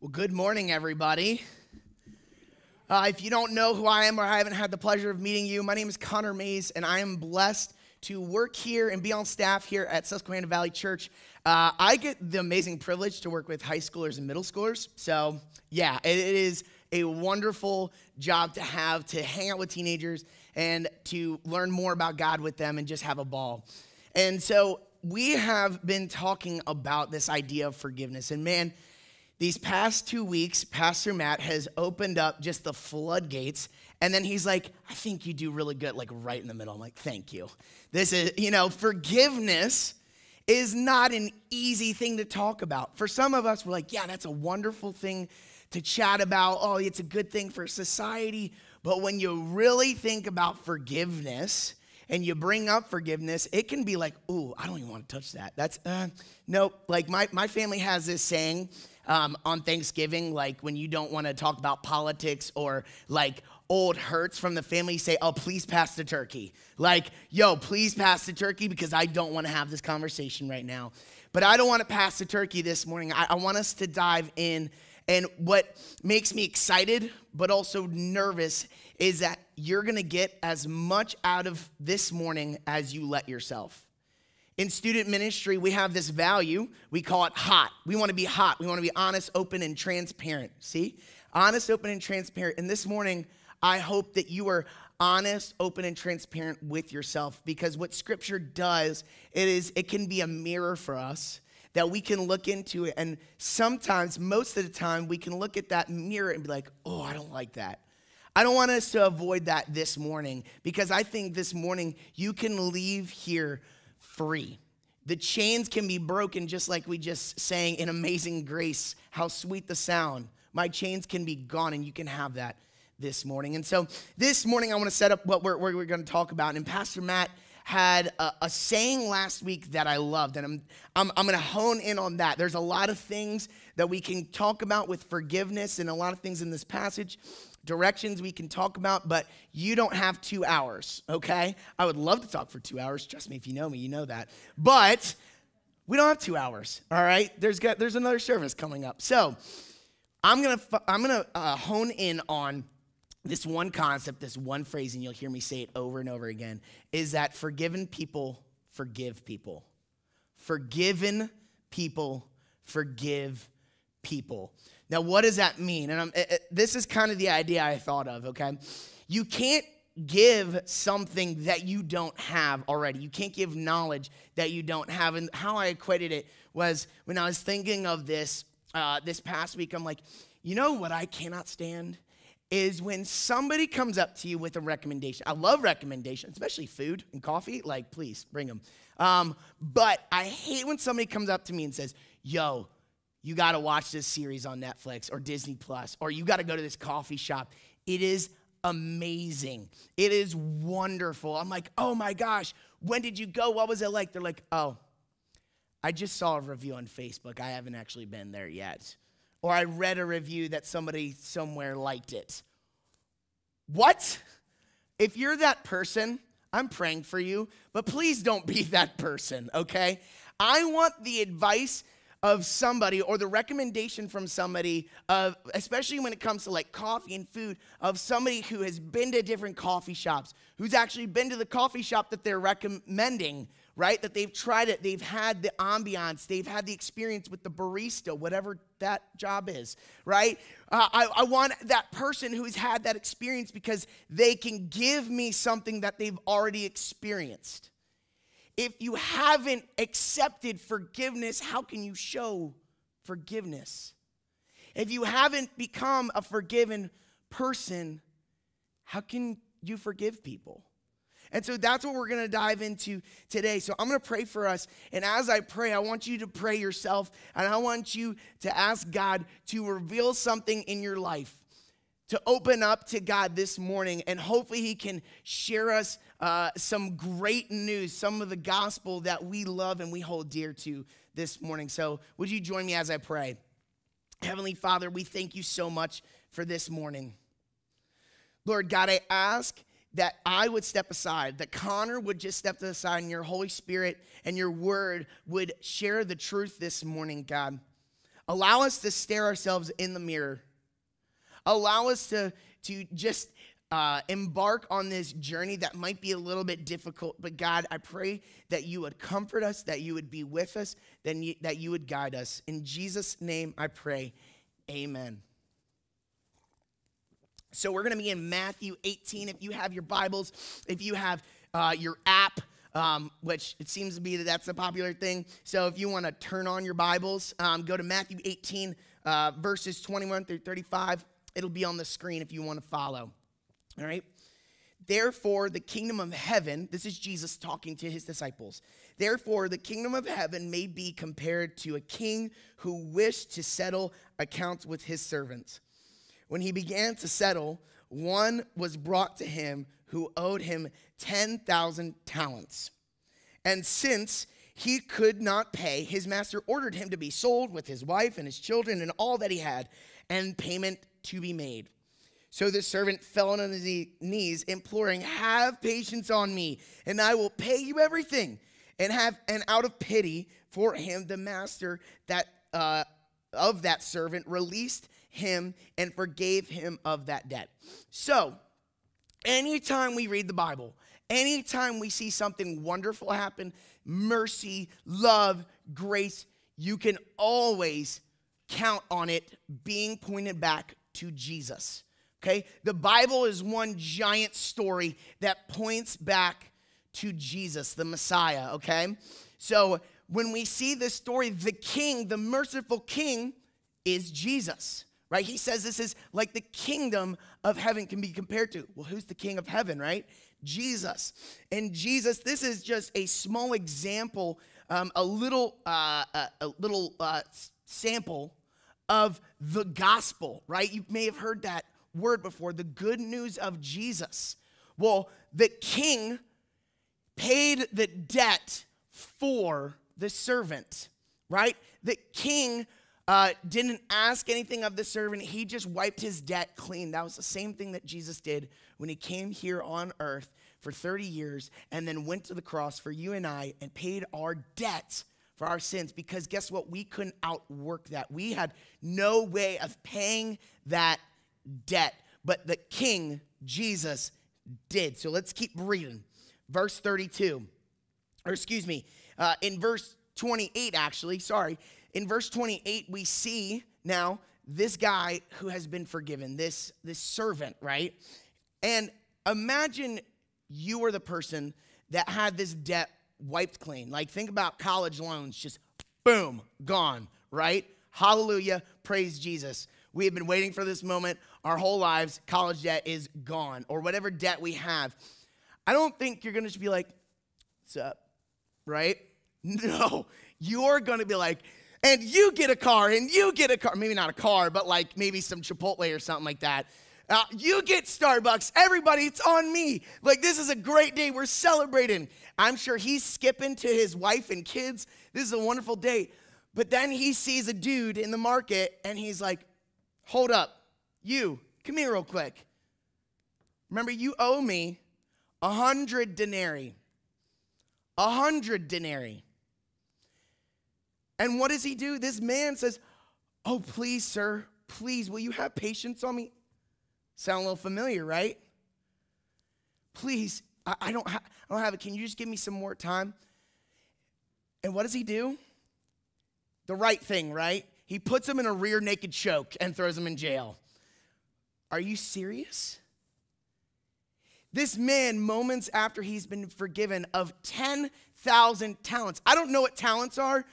Well, good morning, everybody. Uh, if you don't know who I am or I haven't had the pleasure of meeting you, my name is Connor Mays, and I am blessed to work here and be on staff here at Susquehanna Valley Church. Uh, I get the amazing privilege to work with high schoolers and middle schoolers. So, yeah, it is a wonderful job to have to hang out with teenagers and to learn more about God with them and just have a ball. And so, we have been talking about this idea of forgiveness. And man, these past two weeks, Pastor Matt has opened up just the floodgates. And then he's like, I think you do really good, like right in the middle. I'm like, thank you. This is, you know, forgiveness is not an easy thing to talk about. For some of us, we're like, yeah, that's a wonderful thing to chat about. Oh, it's a good thing for society. But when you really think about forgiveness, and you bring up forgiveness, it can be like, ooh, I don't even want to touch that. That's, uh, nope. Like my, my family has this saying um, on Thanksgiving, like when you don't want to talk about politics or like old hurts from the family, say, oh, please pass the turkey. Like, yo, please pass the turkey because I don't want to have this conversation right now. But I don't want to pass the turkey this morning. I, I want us to dive in. And what makes me excited, but also nervous, is that you're gonna get as much out of this morning as you let yourself. In student ministry, we have this value. We call it hot. We want to be hot. We want to be honest, open, and transparent. See? Honest, open, and transparent. And this morning, I hope that you are honest, open, and transparent with yourself because what scripture does, it is it can be a mirror for us that we can look into it. And sometimes, most of the time, we can look at that mirror and be like, oh, I don't like that. I don't want us to avoid that this morning because I think this morning you can leave here free. The chains can be broken just like we just sang in Amazing Grace. How sweet the sound. My chains can be gone, and you can have that this morning. And so this morning, I want to set up what we're, we're going to talk about. And Pastor Matt had a, a, saying last week that I loved, and I'm, I'm, I'm going to hone in on that. There's a lot of things that we can talk about with forgiveness and a lot of things in this passage directions we can talk about, but you don't have two hours, okay? I would love to talk for two hours. Trust me, if you know me, you know that. But we don't have two hours, all right? There's, got, there's another service coming up. So I'm gonna, I'm gonna uh, hone in on this one concept, this one phrase, and you'll hear me say it over and over again, is that forgiven people forgive people. Forgiven people forgive people. Now, what does that mean? And it, it, this is kind of the idea I thought of, okay? You can't give something that you don't have already. You can't give knowledge that you don't have. And how I equated it was when I was thinking of this uh, this past week, I'm like, you know what I cannot stand? Is when somebody comes up to you with a recommendation. I love recommendations, especially food and coffee. Like, please bring them. Um, but I hate when somebody comes up to me and says, yo, you got to watch this series on Netflix or Disney Plus, or you got to go to this coffee shop. It is amazing. It is wonderful. I'm like, oh my gosh, when did you go? What was it like? They're like, oh, I just saw a review on Facebook. I haven't actually been there yet. Or I read a review that somebody somewhere liked it. What? If you're that person, I'm praying for you, but please don't be that person, okay? I want the advice of somebody or the recommendation from somebody of especially when it comes to like coffee and food of somebody who has been to different coffee shops who's actually been to the coffee shop that they're recommending right? That they've tried it they've had the ambiance they've had the experience with the barista whatever that job is right? Uh, I, I want that person who's had that experience because they can give me something that they've already experienced if you haven't accepted forgiveness, how can you show forgiveness? If you haven't become a forgiven person, how can you forgive people? And so that's what we're going to dive into today. So I'm going to pray for us. And as I pray, I want you to pray yourself. And I want you to ask God to reveal something in your life, to open up to God this morning. And hopefully, He can share us uh, some great news, some of the gospel that we love and we hold dear to this morning. So, would you join me as I pray? Heavenly Father, we thank you so much for this morning. Lord God, I ask that I would step aside, that Connor would just step to aside, and your Holy Spirit and your word would share the truth this morning, God. allow us to stare ourselves in the mirror. Allow us to, to just uh, embark on this journey that might be a little bit difficult. But God, I pray that you would comfort us, that you would be with us, then you, that you would guide us. In Jesus' name I pray. Amen. So we're going to be in Matthew 18. If you have your Bibles, if you have uh, your app, um, which it seems to be that that's a popular thing. So if you want to turn on your Bibles, um, go to Matthew 18, uh, verses 21 through 35. It'll be on the screen if you want to follow. All right? Therefore, the kingdom of heaven, this is Jesus talking to his disciples. Therefore, the kingdom of heaven may be compared to a king who wished to settle accounts with his servants. When he began to settle, one was brought to him who owed him 10,000 talents. And since he could not pay, his master ordered him to be sold with his wife and his children and all that he had, and payment to be made. So the servant fell on his knees, imploring, Have patience on me, and I will pay you everything. And have and out of pity for him, the master that uh, of that servant released him and forgave him of that debt. So, anytime we read the Bible, anytime we see something wonderful happen, mercy, love, grace, you can always count on it being pointed back to Jesus. Okay? The Bible is one giant story that points back to Jesus, the Messiah, okay? So when we see this story, the king, the merciful king, is Jesus, right? He says this is like the kingdom of heaven can be compared to. Well, who's the king of heaven, right? Jesus. And Jesus, this is just a small example, um, a little, uh, a, a, little uh, sample of the gospel, right? You may have heard that word before the good news of Jesus. Well, the king paid the debt for the servant, right? The king uh, didn't ask anything of the servant. He just wiped his debt clean. That was the same thing that Jesus did when he came here on earth for 30 years and then went to the cross for you and I and paid our debt for our sins because guess what? We couldn't outwork that. We had no way of paying that debt, but the King, Jesus, did. So let's keep reading. Verse 32, or excuse me, uh, in verse 28, actually, sorry, in verse 28, we see now this guy who has been forgiven, this, this servant, right? And imagine you were the person that had this debt wiped clean. Like, think about college loans, just boom, gone, right? Hallelujah, praise Jesus. We have been waiting for this moment our whole lives. College debt is gone, or whatever debt we have. I don't think you're gonna just be like, what's up, right? No, you're gonna be like, and you get a car, and you get a car. Maybe not a car, but like maybe some Chipotle or something like that. Uh, you get Starbucks. Everybody, it's on me. Like, this is a great day. We're celebrating. I'm sure he's skipping to his wife and kids. This is a wonderful day. But then he sees a dude in the market and he's like, Hold up. You, come here real quick. Remember, you owe me a hundred denarii. A hundred denarii. And what does he do? This man says, Oh, please, sir, please, will you have patience on me? Sound a little familiar, right? Please, I, I don't, ha- I don't have it. Can you just give me some more time? And what does he do? The right thing, right? He puts him in a rear naked choke and throws him in jail. Are you serious? This man, moments after he's been forgiven of 10,000 talents. I don't know what talents are,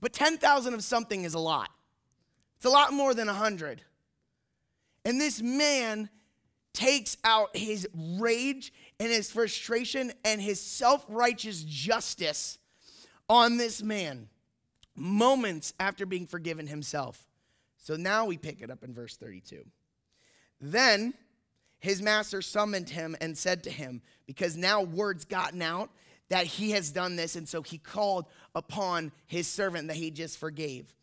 but 10,000 of something is a lot. It's a lot more than 100. And this man takes out his rage and his frustration and his self righteous justice on this man moments after being forgiven himself. So now we pick it up in verse 32. Then his master summoned him and said to him, because now word's gotten out that he has done this, and so he called upon his servant that he just forgave.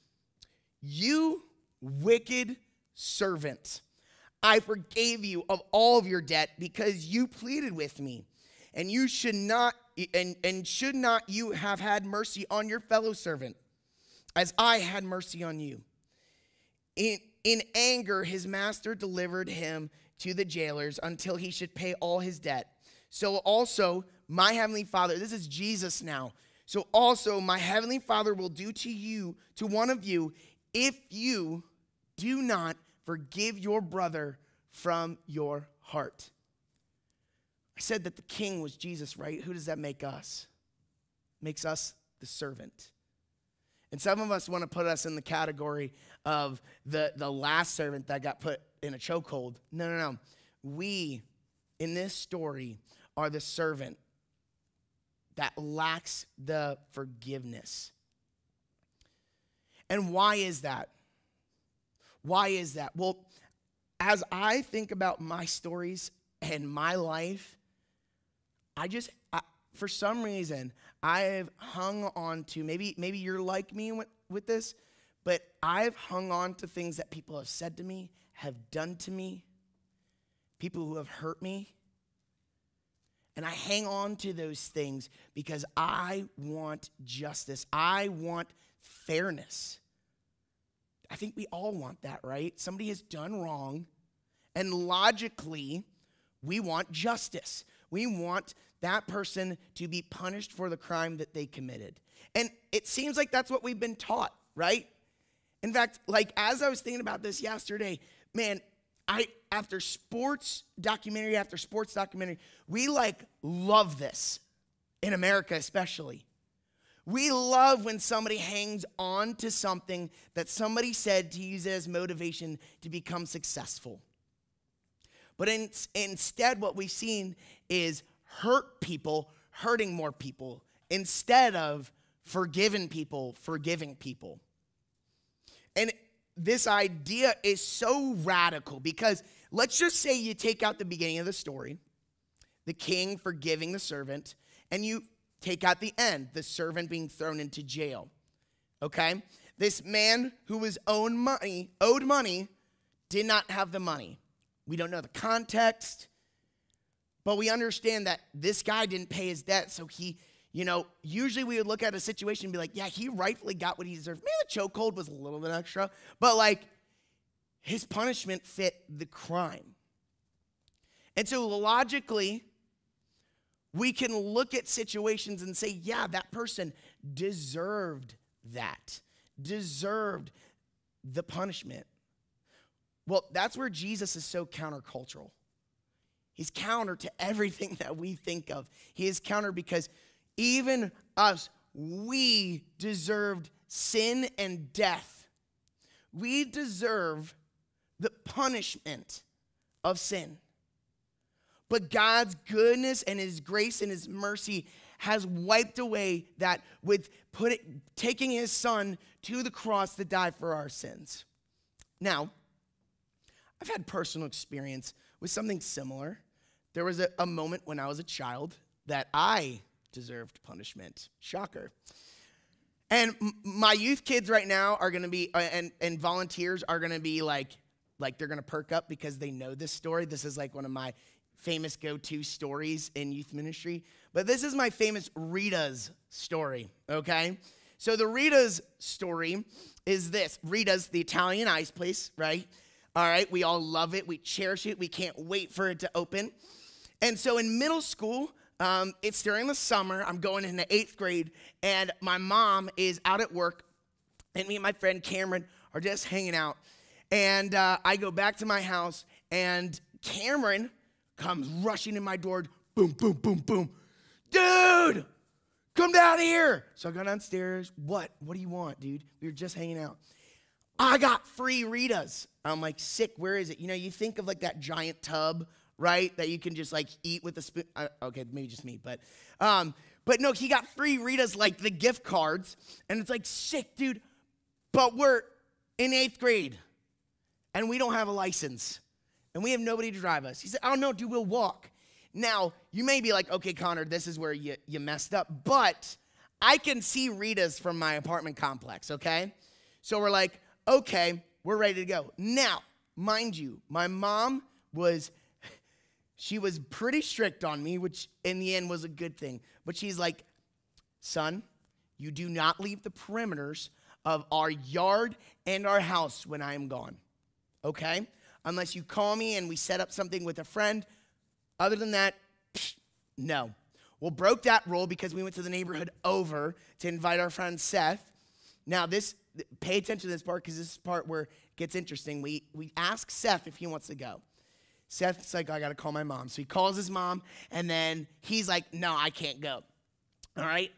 You wicked servant, I forgave you of all of your debt because you pleaded with me. And you should not and, and should not you have had mercy on your fellow servant as I had mercy on you. In, in anger, his master delivered him to the jailers until he should pay all his debt. So also, my heavenly Father, this is Jesus now. So also, my heavenly Father will do to you, to one of you, if you do not forgive your brother from your heart. I said that the king was Jesus, right? Who does that make us? Makes us the servant. And some of us want to put us in the category of the, the last servant that got put in a chokehold. No, no, no. We, in this story, are the servant that lacks the forgiveness. And why is that? Why is that? Well, as I think about my stories and my life, I just, I, for some reason, I've hung on to maybe maybe you're like me with, with this, but I've hung on to things that people have said to me, have done to me, people who have hurt me. And I hang on to those things because I want justice. I want fairness. I think we all want that, right? Somebody has done wrong, and logically, we want justice. We want that person to be punished for the crime that they committed. And it seems like that's what we've been taught, right? In fact, like as I was thinking about this yesterday, man, I after sports documentary after sports documentary, we like love this in America especially. We love when somebody hangs on to something that somebody said to use it as motivation to become successful. But in, instead, what we've seen is hurt people hurting more people instead of forgiven people forgiving people. And this idea is so radical because let's just say you take out the beginning of the story, the king forgiving the servant, and you take out the end, the servant being thrown into jail. Okay? This man who was owed money, owed money, did not have the money. We don't know the context. But we understand that this guy didn't pay his debt, so he, you know, usually we would look at a situation and be like, yeah, he rightfully got what he deserved. Maybe the chokehold was a little bit extra, but like his punishment fit the crime. And so logically, we can look at situations and say, yeah, that person deserved that, deserved the punishment. Well, that's where Jesus is so countercultural. He's counter to everything that we think of. He is counter because even us, we deserved sin and death. We deserve the punishment of sin. But God's goodness and His grace and His mercy has wiped away that with put it, taking His Son to the cross to die for our sins. Now, I've had personal experience with something similar. There was a, a moment when I was a child that I deserved punishment. Shocker. And my youth kids right now are going to be, uh, and, and volunteers are going to be like, like they're going to perk up because they know this story. This is like one of my famous go-to stories in youth ministry. But this is my famous Rita's story, okay? So the Rita's story is this. Rita's the Italian ice place, right? All right, we all love it. We cherish it. We can't wait for it to open. And so in middle school, um, it's during the summer. I'm going into eighth grade, and my mom is out at work, and me and my friend Cameron are just hanging out. And uh, I go back to my house, and Cameron comes rushing in my door. Boom, boom, boom, boom. Dude, come down here. So I go downstairs. What? What do you want, dude? We were just hanging out. I got free Ritas. I'm like, sick, where is it? You know, you think of like that giant tub, right? That you can just like eat with a spoon. Uh, okay, maybe just me, but um, but no, he got free Ritas like the gift cards, and it's like sick, dude. But we're in eighth grade, and we don't have a license, and we have nobody to drive us. He said, "Oh no, dude, we'll walk." Now you may be like, "Okay, Connor, this is where you you messed up," but I can see Rita's from my apartment complex. Okay, so we're like, okay, we're ready to go. Now, mind you, my mom was she was pretty strict on me, which in the end was a good thing. But she's like, son, you do not leave the perimeters of our yard and our house when I am gone. Okay? Unless you call me and we set up something with a friend. Other than that, no. Well, broke that rule because we went to the neighborhood over to invite our friend Seth. Now, this pay attention to this part because this is part where it gets interesting. We we ask Seth if he wants to go. Seth's like, I gotta call my mom. So he calls his mom, and then he's like, No, I can't go. All right.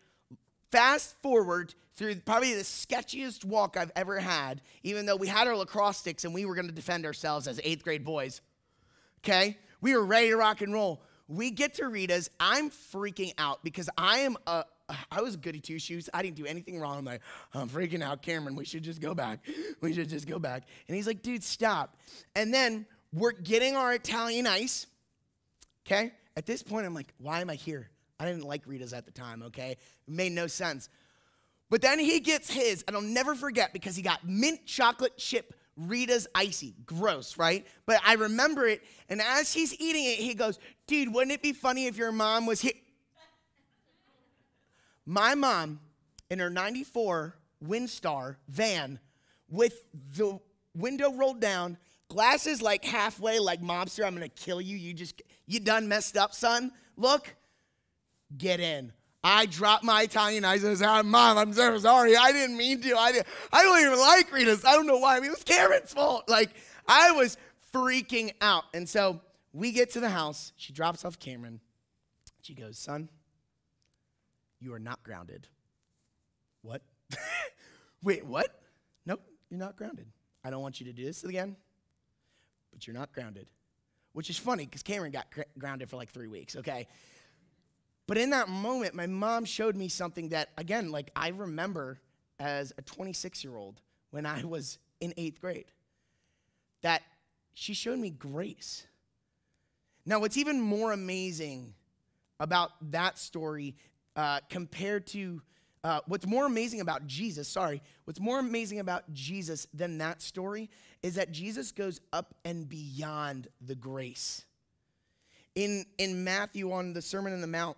Fast forward through probably the sketchiest walk I've ever had, even though we had our lacrosse sticks and we were gonna defend ourselves as eighth grade boys. Okay? We were ready to rock and roll. We get to Rita's. I'm freaking out because I am a I was goody two shoes. I didn't do anything wrong. I'm like, I'm freaking out, Cameron. We should just go back. We should just go back. And he's like, dude, stop. And then we're getting our Italian ice. Okay. At this point, I'm like, why am I here? I didn't like Rita's at the time. Okay. It made no sense. But then he gets his, and I'll never forget because he got mint chocolate chip Rita's icy. Gross, right? But I remember it. And as he's eating it, he goes, dude, wouldn't it be funny if your mom was here? My mom in her 94 Windstar van with the window rolled down, glasses like halfway, like mobster, I'm gonna kill you. You just, you done messed up, son. Look, get in. I dropped my Italian eyes and said, ah, Mom, I'm so sorry. I didn't mean to. I, didn't, I don't even like Rita's. I don't know why. I mean, it was Karen's fault. Like, I was freaking out. And so we get to the house. She drops off Cameron. She goes, Son, you are not grounded. What? Wait, what? Nope, you're not grounded. I don't want you to do this again, but you're not grounded. Which is funny because Cameron got gr- grounded for like three weeks, okay? But in that moment, my mom showed me something that, again, like I remember as a 26 year old when I was in eighth grade, that she showed me grace. Now, what's even more amazing about that story uh, compared to uh, what's more amazing about Jesus, sorry, what's more amazing about Jesus than that story is that Jesus goes up and beyond the grace. In, in Matthew, on the Sermon on the Mount,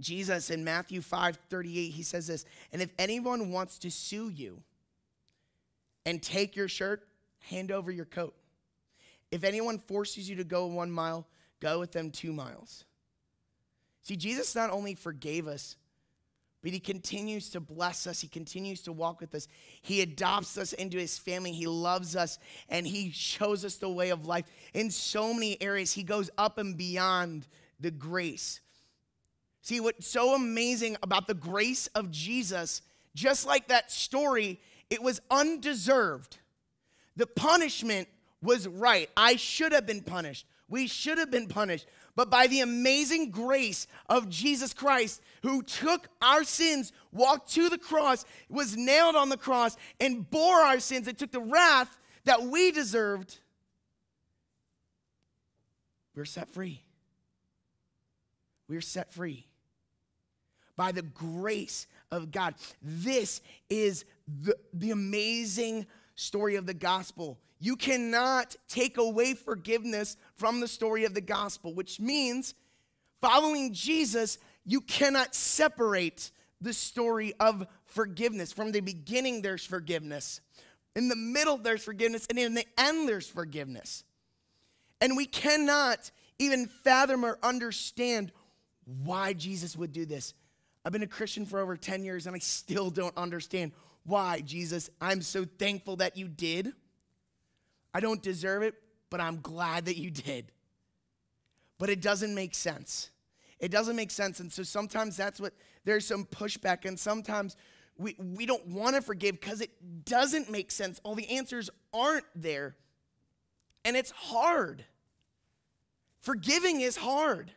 Jesus in Matthew 5 38, he says this, and if anyone wants to sue you and take your shirt, hand over your coat. If anyone forces you to go one mile, go with them two miles. See, Jesus not only forgave us, but he continues to bless us. He continues to walk with us. He adopts us into his family. He loves us and he shows us the way of life. In so many areas, he goes up and beyond the grace. See, what's so amazing about the grace of Jesus, just like that story, it was undeserved. The punishment was right. I should have been punished. We should have been punished but by the amazing grace of Jesus Christ, who took our sins, walked to the cross, was nailed on the cross, and bore our sins and took the wrath that we deserved, we're set free. We're set free by the grace of God. This is the, the amazing story of the gospel. You cannot take away forgiveness from the story of the gospel, which means following Jesus, you cannot separate the story of forgiveness. From the beginning, there's forgiveness. In the middle, there's forgiveness. And in the end, there's forgiveness. And we cannot even fathom or understand why Jesus would do this. I've been a Christian for over 10 years and I still don't understand why, Jesus. I'm so thankful that you did. I don't deserve it, but I'm glad that you did. But it doesn't make sense. It doesn't make sense. And so sometimes that's what there's some pushback, and sometimes we, we don't want to forgive because it doesn't make sense. All the answers aren't there. And it's hard. Forgiving is hard.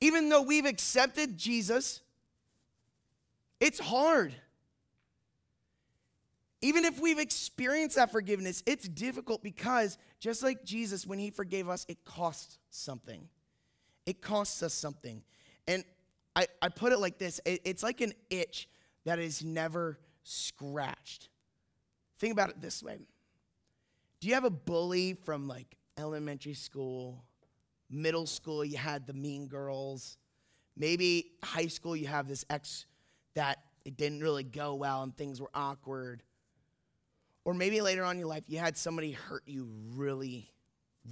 Even though we've accepted Jesus, it's hard. Even if we've experienced that forgiveness, it's difficult because just like Jesus, when he forgave us, it costs something. It costs us something. And I, I put it like this it, it's like an itch that is never scratched. Think about it this way Do you have a bully from like elementary school, middle school, you had the mean girls? Maybe high school, you have this ex that it didn't really go well and things were awkward. Or maybe later on in your life, you had somebody hurt you really,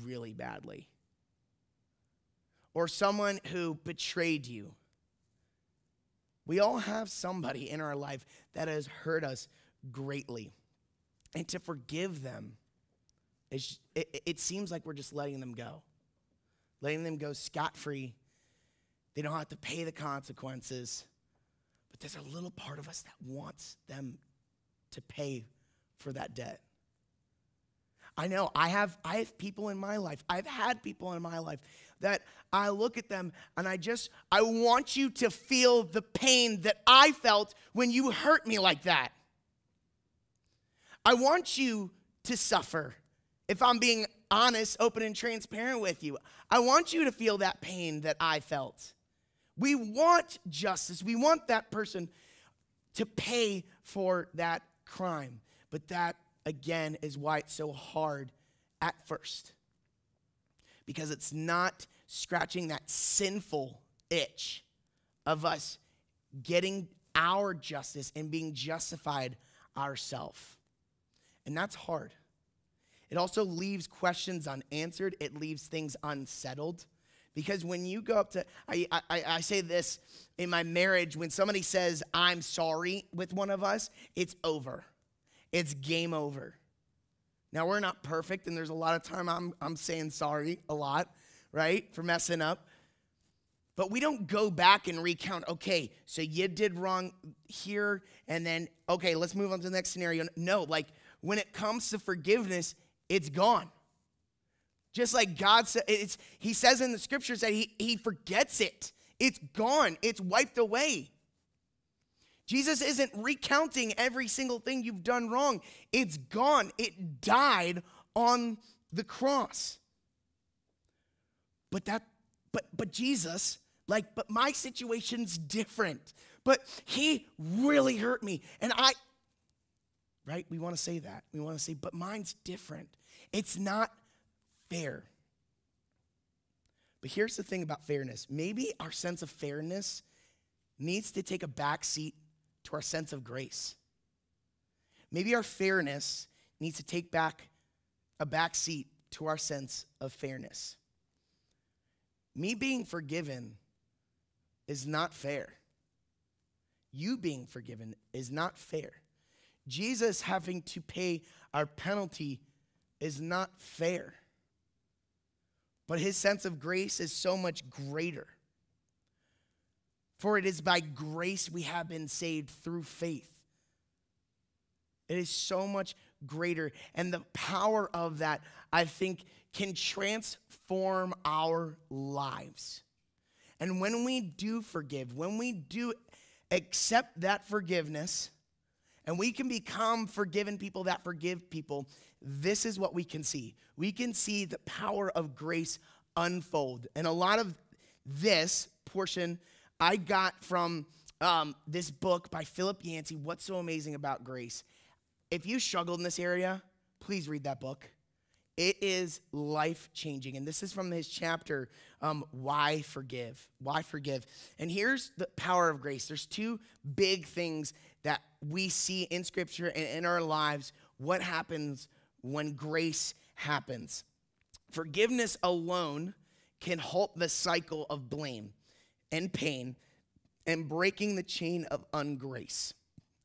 really badly. Or someone who betrayed you. We all have somebody in our life that has hurt us greatly. And to forgive them, it, it seems like we're just letting them go, letting them go scot free. They don't have to pay the consequences. But there's a little part of us that wants them to pay for that debt. I know I have I have people in my life. I've had people in my life that I look at them and I just I want you to feel the pain that I felt when you hurt me like that. I want you to suffer. If I'm being honest, open and transparent with you, I want you to feel that pain that I felt. We want justice. We want that person to pay for that crime. But that, again, is why it's so hard at first. Because it's not scratching that sinful itch of us getting our justice and being justified ourselves. And that's hard. It also leaves questions unanswered, it leaves things unsettled. Because when you go up to, I, I, I say this in my marriage, when somebody says, I'm sorry with one of us, it's over. It's game over. Now, we're not perfect, and there's a lot of time I'm, I'm saying sorry a lot, right, for messing up. But we don't go back and recount, okay, so you did wrong here, and then, okay, let's move on to the next scenario. No, like when it comes to forgiveness, it's gone. Just like God said, it's, he says in the scriptures that he, he forgets it. It's gone, it's wiped away. Jesus isn't recounting every single thing you've done wrong. It's gone. It died on the cross. But that but but Jesus, like but my situation's different. But he really hurt me and I right? We want to say that. We want to say but mine's different. It's not fair. But here's the thing about fairness maybe our sense of fairness needs to take a back seat to our sense of grace. Maybe our fairness needs to take back a back seat to our sense of fairness. Me being forgiven is not fair. You being forgiven is not fair. Jesus having to pay our penalty is not fair. But his sense of grace is so much greater. For it is by grace we have been saved through faith. It is so much greater. And the power of that, I think, can transform our lives. And when we do forgive, when we do accept that forgiveness, and we can become forgiven people that forgive people, this is what we can see. We can see the power of grace unfold. And a lot of this portion I got from um, this book by Philip Yancey, What's So Amazing About Grace. If you struggled in this area, please read that book. It is life changing. And this is from his chapter, um, Why Forgive? Why Forgive? And here's the power of grace. There's two big things that we see in Scripture and in our lives what happens when grace happens. Forgiveness alone can halt the cycle of blame and pain and breaking the chain of ungrace.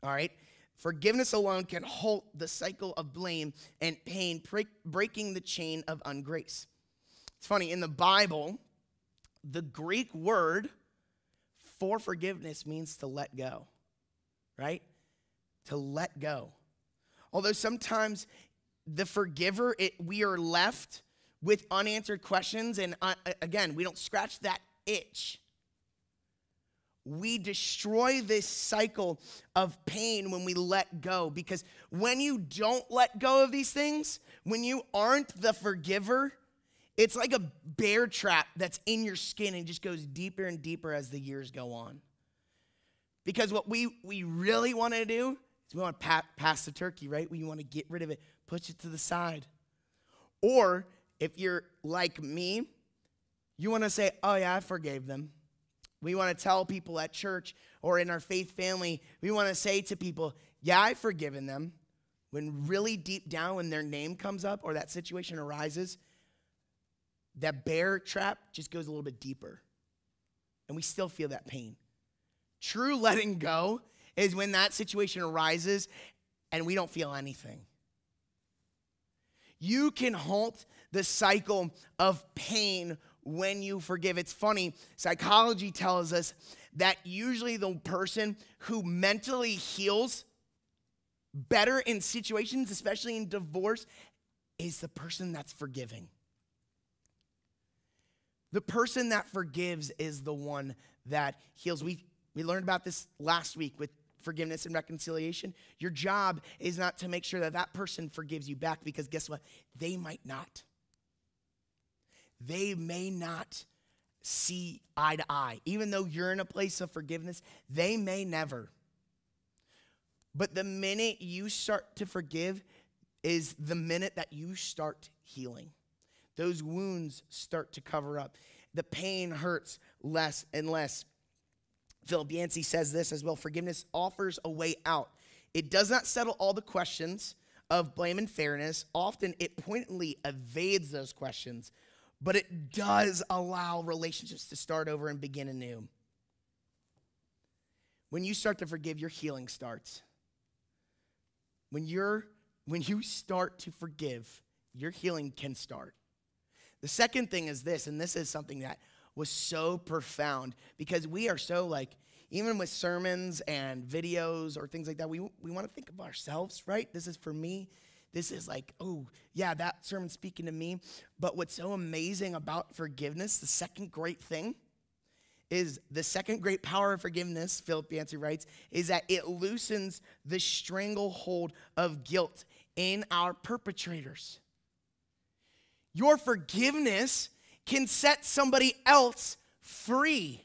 All right? Forgiveness alone can halt the cycle of blame and pain, breaking the chain of ungrace. It's funny, in the Bible, the Greek word for forgiveness means to let go, right? To let go. Although sometimes the forgiver, it, we are left with unanswered questions, and uh, again, we don't scratch that itch we destroy this cycle of pain when we let go. Because when you don't let go of these things, when you aren't the forgiver, it's like a bear trap that's in your skin and just goes deeper and deeper as the years go on. Because what we, we really want to do is we want to pa- pass the turkey, right? We want to get rid of it, push it to the side. Or if you're like me, you want to say, oh, yeah, I forgave them. We want to tell people at church or in our faith family, we want to say to people, Yeah, I've forgiven them. When really deep down, when their name comes up or that situation arises, that bear trap just goes a little bit deeper. And we still feel that pain. True letting go is when that situation arises and we don't feel anything. You can halt the cycle of pain when you forgive. It's funny, psychology tells us that usually the person who mentally heals better in situations, especially in divorce, is the person that's forgiving. The person that forgives is the one that heals. We, we learned about this last week with forgiveness and reconciliation. Your job is not to make sure that that person forgives you back because guess what? They might not. They may not see eye to eye. Even though you're in a place of forgiveness, they may never. But the minute you start to forgive is the minute that you start healing. Those wounds start to cover up. The pain hurts less and less. Philip Yancey says this as well forgiveness offers a way out. It does not settle all the questions of blame and fairness. Often it pointedly evades those questions, but it does allow relationships to start over and begin anew. When you start to forgive, your healing starts. When you're when you start to forgive, your healing can start. The second thing is this, and this is something that was so profound because we are so like, even with sermons and videos or things like that, we, we want to think of ourselves, right? This is for me. This is like, oh, yeah, that sermon's speaking to me. But what's so amazing about forgiveness, the second great thing, is the second great power of forgiveness, Philip Yancey writes, is that it loosens the stranglehold of guilt in our perpetrators. Your forgiveness can set somebody else free.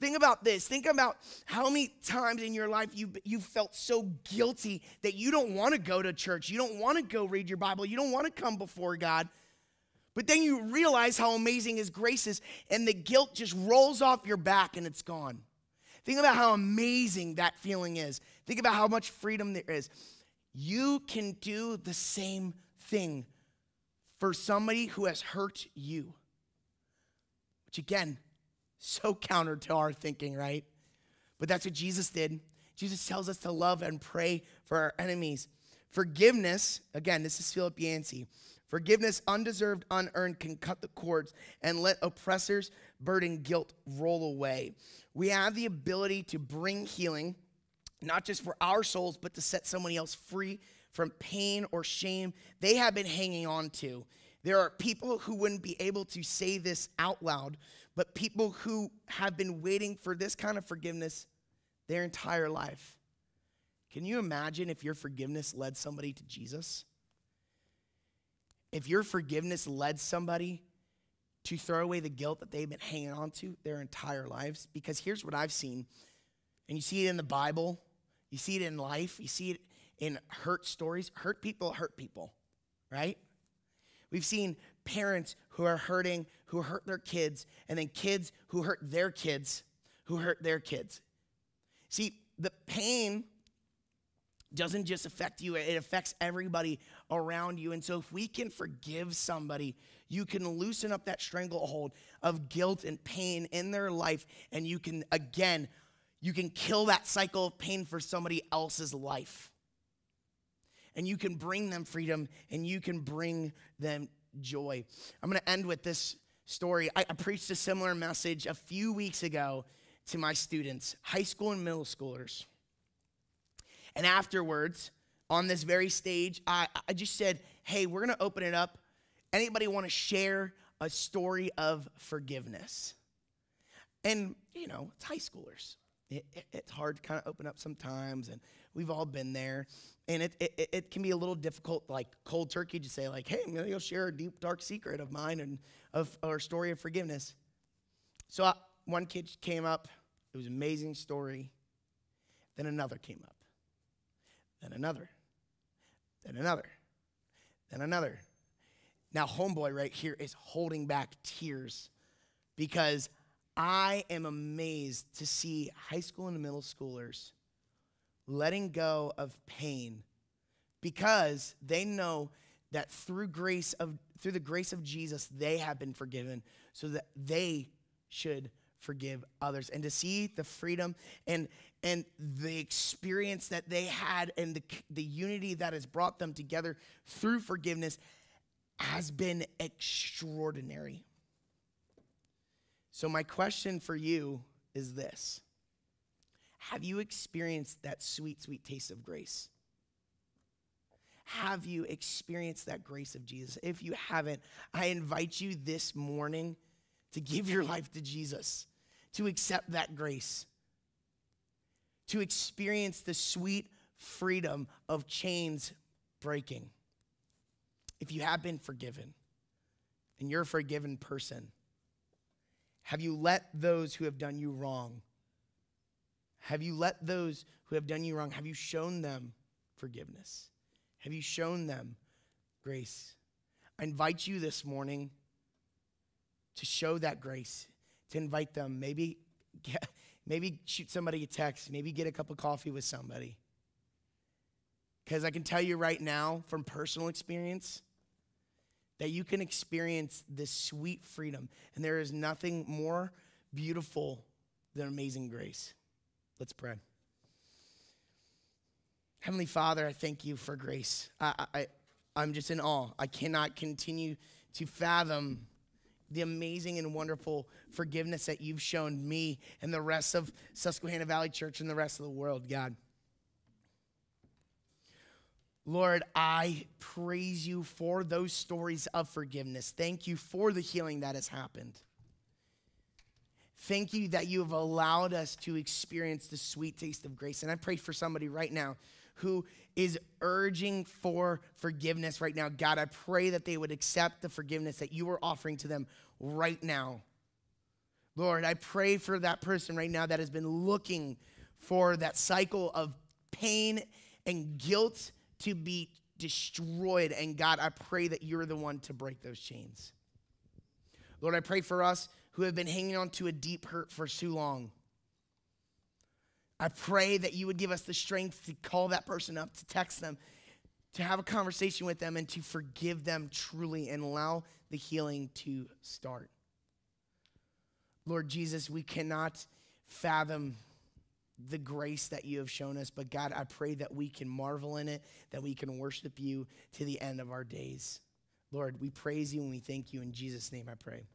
Think about this. Think about how many times in your life you, you felt so guilty that you don't want to go to church. You don't want to go read your Bible. You don't want to come before God. But then you realize how amazing His grace is, and the guilt just rolls off your back and it's gone. Think about how amazing that feeling is. Think about how much freedom there is. You can do the same thing for somebody who has hurt you. Which again, so counter to our thinking, right? But that's what Jesus did. Jesus tells us to love and pray for our enemies. Forgiveness, again, this is Philip Yancey. Forgiveness, undeserved, unearned, can cut the cords and let oppressors, burden, guilt roll away. We have the ability to bring healing, not just for our souls, but to set somebody else free from pain or shame they have been hanging on to. There are people who wouldn't be able to say this out loud, but people who have been waiting for this kind of forgiveness their entire life. Can you imagine if your forgiveness led somebody to Jesus? If your forgiveness led somebody to throw away the guilt that they've been hanging on to their entire lives? Because here's what I've seen, and you see it in the Bible, you see it in life, you see it in hurt stories. Hurt people hurt people, right? We've seen parents who are hurting, who hurt their kids, and then kids who hurt their kids, who hurt their kids. See, the pain doesn't just affect you, it affects everybody around you. And so, if we can forgive somebody, you can loosen up that stranglehold of guilt and pain in their life, and you can, again, you can kill that cycle of pain for somebody else's life and you can bring them freedom and you can bring them joy. I'm going to end with this story. I, I, preached a similar message a few weeks ago to my students, high school and middle schoolers. And afterwards, on this very stage, I, I just said, hey, we're going to open it up. Anybody want to share a story of forgiveness? And, you know, it's high schoolers. It, it, it's hard to kind of open up sometimes, and we've all been there and it, it, it, can be a little difficult, like cold turkey, to say, like, hey, I'm going to share a deep, dark secret of mine and of our story of forgiveness. So I, one kid came up. It was an amazing story. Then another came up. Then another. Then another. Then another. Now, homeboy right here is holding back tears because I am amazed to see high school and middle schoolers letting go of pain because they know that through grace of through the grace of Jesus they have been forgiven so that they should forgive others and to see the freedom and and the experience that they had and the, the unity that has brought them together through forgiveness has been extraordinary so my question for you is this have you experienced that sweet sweet taste of grace have you experienced that grace of Jesus? If you haven't, I invite you this morning to give your life to Jesus, to accept that grace, to experience the sweet freedom of chains breaking. If you have been forgiven and you're a forgiven person, have you let those who have done you wrong? Have you let those who have done you wrong, have you shown them forgiveness? Have you shown them grace? I invite you this morning to show that grace, to invite them. Maybe, get, maybe shoot somebody a text, maybe get a cup of coffee with somebody. Because I can tell you right now from personal experience that you can experience this sweet freedom, and there is nothing more beautiful than amazing grace. Let's pray. Heavenly Father, I thank you for grace. I, I, I'm just in awe. I cannot continue to fathom the amazing and wonderful forgiveness that you've shown me and the rest of Susquehanna Valley Church and the rest of the world, God. Lord, I praise you for those stories of forgiveness. Thank you for the healing that has happened. Thank you that you have allowed us to experience the sweet taste of grace. And I pray for somebody right now who is urging for forgiveness right now. God, I pray that they would accept the forgiveness that you are offering to them right now. Lord, I pray for that person right now that has been looking for that cycle of pain and guilt to be destroyed. And God, I pray that you're the one to break those chains. Lord, I pray for us who have been hanging on to a deep hurt for too long. I pray that you would give us the strength to call that person up, to text them, to have a conversation with them, and to forgive them truly and allow the healing to start. Lord Jesus, we cannot fathom the grace that you have shown us, but God, I pray that we can marvel in it, that we can worship you to the end of our days. Lord, we praise you and we thank you. In Jesus' name I pray.